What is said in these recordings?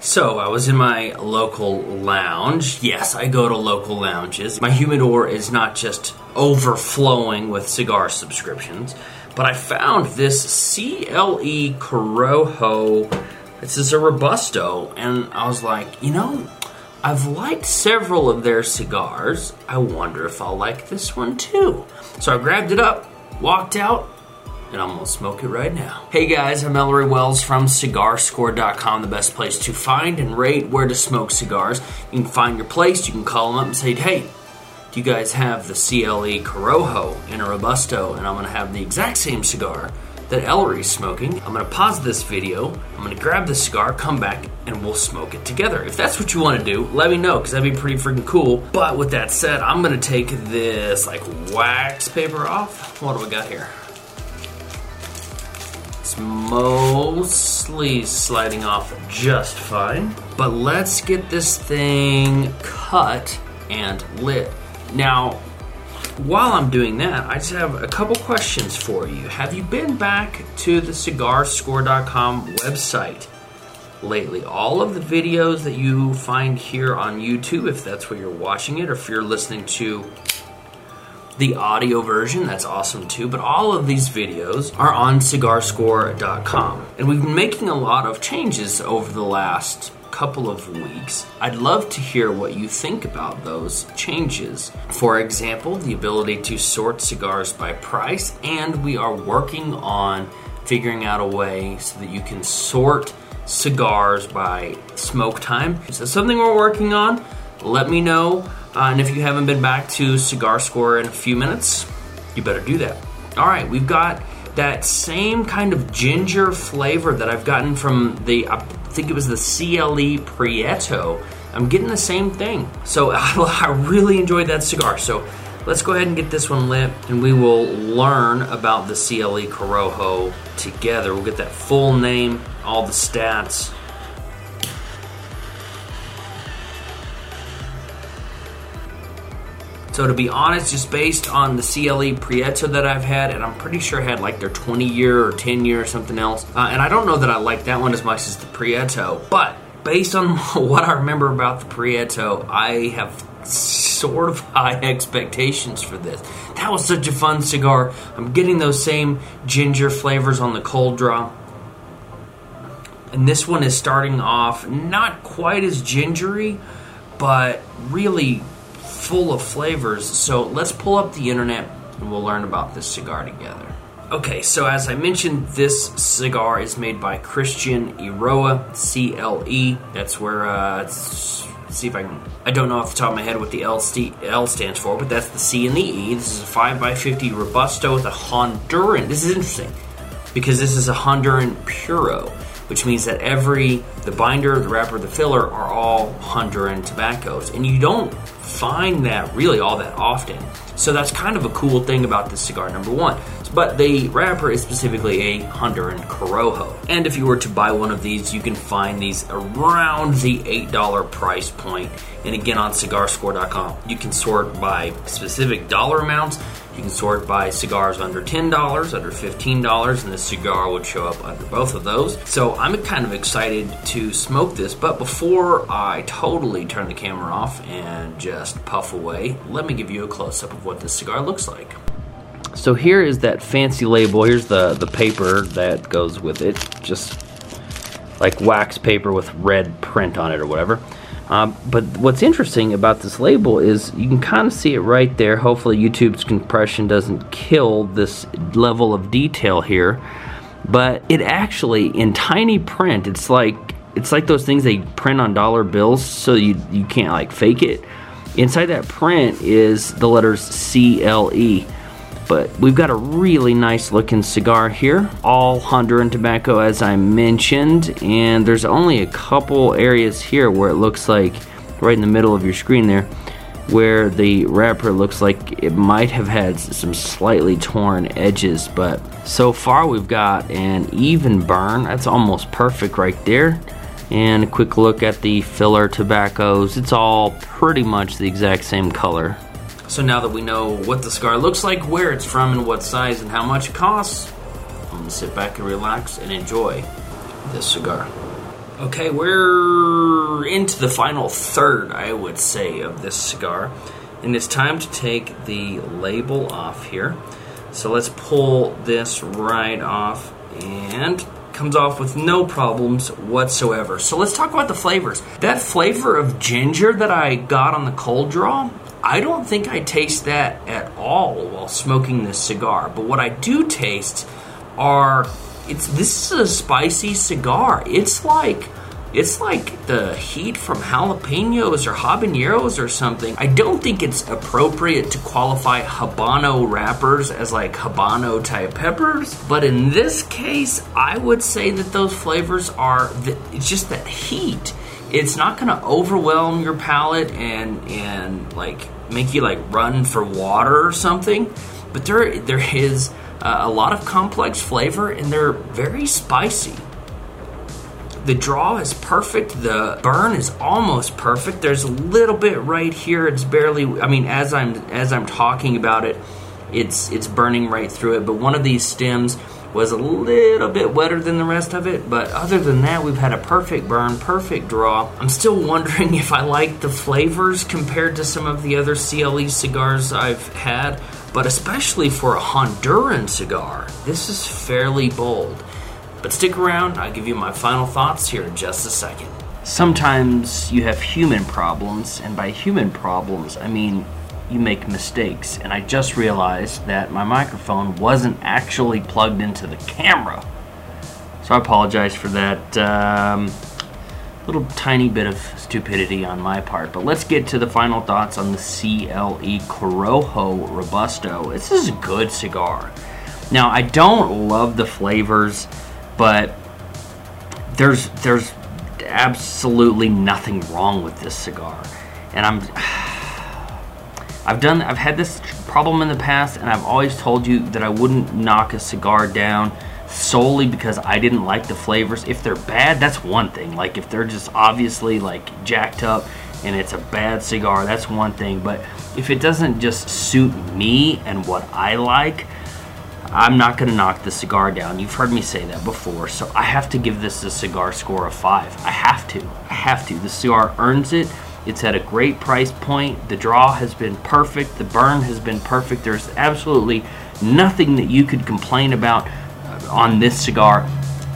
So I was in my local lounge. Yes, I go to local lounges. My humidor is not just overflowing with cigar subscriptions, but I found this CLE Corojo. This is a Robusto, and I was like, you know, I've liked several of their cigars. I wonder if I'll like this one too. So I grabbed it up, walked out, and I'm gonna smoke it right now. Hey guys, I'm Ellery Wells from CigarScore.com, the best place to find and rate where to smoke cigars. You can find your place, you can call them up and say, hey, do you guys have the CLE Corojo in a Robusto? And I'm gonna have the exact same cigar that Ellery's smoking. I'm gonna pause this video, I'm gonna grab the cigar, come back, and we'll smoke it together. If that's what you wanna do, let me know, because that'd be pretty freaking cool. But with that said, I'm gonna take this like wax paper off. What do we got here? It's mostly sliding off just fine. But let's get this thing cut and lit. Now, while I'm doing that, I just have a couple questions for you. Have you been back to the cigarscore.com website lately? All of the videos that you find here on YouTube, if that's where you're watching it, or if you're listening to the audio version, that's awesome too. But all of these videos are on cigarscore.com. And we've been making a lot of changes over the last couple of weeks. I'd love to hear what you think about those changes. For example, the ability to sort cigars by price, and we are working on figuring out a way so that you can sort cigars by smoke time. So something we're working on. Let me know. Uh, and if you haven't been back to Cigar Score in a few minutes, you better do that. All right, we've got that same kind of ginger flavor that I've gotten from the, I think it was the CLE Prieto. I'm getting the same thing. So I really enjoyed that cigar. So let's go ahead and get this one lit and we will learn about the CLE Corojo together. We'll get that full name, all the stats. So to be honest, just based on the CLE Prieto that I've had, and I'm pretty sure I had like their 20 year or 10 year or something else, uh, and I don't know that I like that one as much as the Prieto, but based on what I remember about the Prieto, I have sort of high expectations for this. That was such a fun cigar. I'm getting those same ginger flavors on the cold draw. And this one is starting off not quite as gingery, but really full of flavors. So let's pull up the internet and we'll learn about this cigar together. Okay, so as I mentioned, this cigar is made by Christian Eiroa, CLE. That's where, uh, see if I can, I don't know off the top of my head what the L, st- L stands for, but that's the C and the E. This is a 5x50 Robusto with a Honduran. This is interesting because this is a Honduran Puro which means that every the binder, the wrapper, the filler are all Honduran tobaccos, and you don't find that really all that often. So that's kind of a cool thing about this cigar, number one. But the wrapper is specifically a Honduran Corojo. And if you were to buy one of these, you can find these around the $8 price point. And again, on cigarscore.com, you can sort by specific dollar amounts you can sort by cigars under $10, under $15, and this cigar would show up under both of those. So I'm kind of excited to smoke this, but before I totally turn the camera off and just puff away, let me give you a close up of what this cigar looks like. So here is that fancy label. Here's the, the paper that goes with it, just like wax paper with red print on it or whatever. Um, but what's interesting about this label is you can kind of see it right there. Hopefully YouTube's compression doesn't kill this level of detail here. But it actually, in tiny print, it's like it's like those things they print on dollar bills so you, you can't like fake it. Inside that print is the letters CLE. But we've got a really nice looking cigar here, all Honduran tobacco as I mentioned, and there's only a couple areas here where it looks like right in the middle of your screen there where the wrapper looks like it might have had some slightly torn edges, but so far we've got an even burn. That's almost perfect right there. And a quick look at the filler tobaccos. It's all pretty much the exact same color. So now that we know what the cigar looks like, where it's from, and what size and how much it costs, I'm gonna sit back and relax and enjoy this cigar. Okay, we're into the final third, I would say, of this cigar. And it's time to take the label off here. So let's pull this right off and comes off with no problems whatsoever. So let's talk about the flavors. That flavor of ginger that I got on the cold draw, I don't think I taste that at all while smoking this cigar. But what I do taste are it's this is a spicy cigar. It's like it's like the heat from jalapenos or habaneros or something. I don't think it's appropriate to qualify habano wrappers as like habano type peppers, but in this case, I would say that those flavors are the, just that heat. It's not going to overwhelm your palate and and like make you like run for water or something, but there there is uh, a lot of complex flavor and they're very spicy. The draw is perfect. The burn is almost perfect. There's a little bit right here. It's barely. I mean, as I'm as I'm talking about it, it's it's burning right through it. But one of these stems was a little bit wetter than the rest of it. But other than that, we've had a perfect burn, perfect draw. I'm still wondering if I like the flavors compared to some of the other CLE cigars I've had. But especially for a Honduran cigar, this is fairly bold. But stick around, I'll give you my final thoughts here in just a second. Sometimes you have human problems, and by human problems, I mean you make mistakes. And I just realized that my microphone wasn't actually plugged into the camera. So I apologize for that um, little tiny bit of stupidity on my part. But let's get to the final thoughts on the CLE Corojo Robusto. This is a good cigar. Now, I don't love the flavors but there's there's absolutely nothing wrong with this cigar, and I'm I've done I've had this problem in the past, and I've always told you that I wouldn't knock a cigar down solely because I didn't like the flavors. If they're bad, that's one thing. Like if they're just obviously like jacked up and it's a bad cigar, that's one thing. But if it doesn't just suit me and what I like, I'm not going to knock the cigar down. You've heard me say that before, so I have to give this a cigar score of five. I have to. I have to. The cigar earns it. It's at a great price point. The draw has been perfect. The burn has been perfect. There's absolutely nothing that you could complain about uh, on this cigar,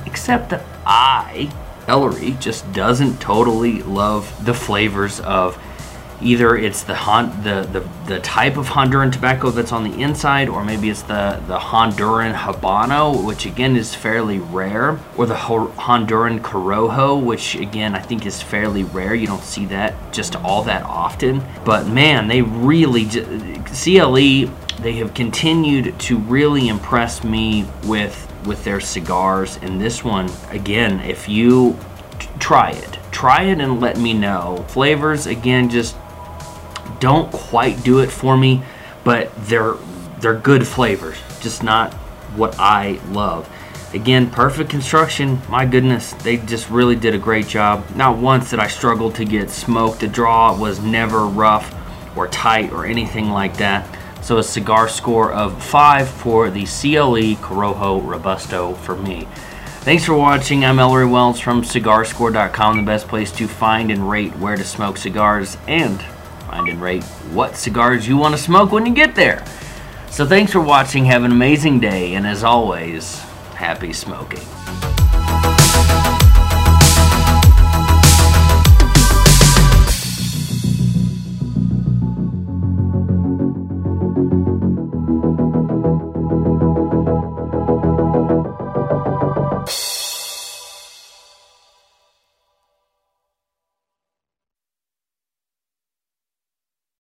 except that I, Ellery, just doesn't totally love the flavors of either it's the, Hon- the, the the type of Honduran tobacco that's on the inside, or maybe it's the the Honduran Habano, which again is fairly rare, or the Ho- Honduran Corojo, which again I think is fairly rare. You don't see that just all that often. But man, they really CLE they have continued to really impress me with with their cigars, and this one again, if you try it try it and let me know. Flavors, again, just don't quite do it for me, but they're they're good flavors, just not what I love. Again, perfect construction. My goodness, they just really did a great job. Not once did I struggle to get smoke. The draw was never rough or tight or anything like that. So a cigar score of 5 for the CLE Corojo Robusto for me. Thanks for watching. I'm Ellery Wells from CigarScore.com, the best place to find and rate where to smoke cigars and find and rate what cigars you want to smoke when you get there. So thanks for watching. Have an amazing day, and as always, happy smoking.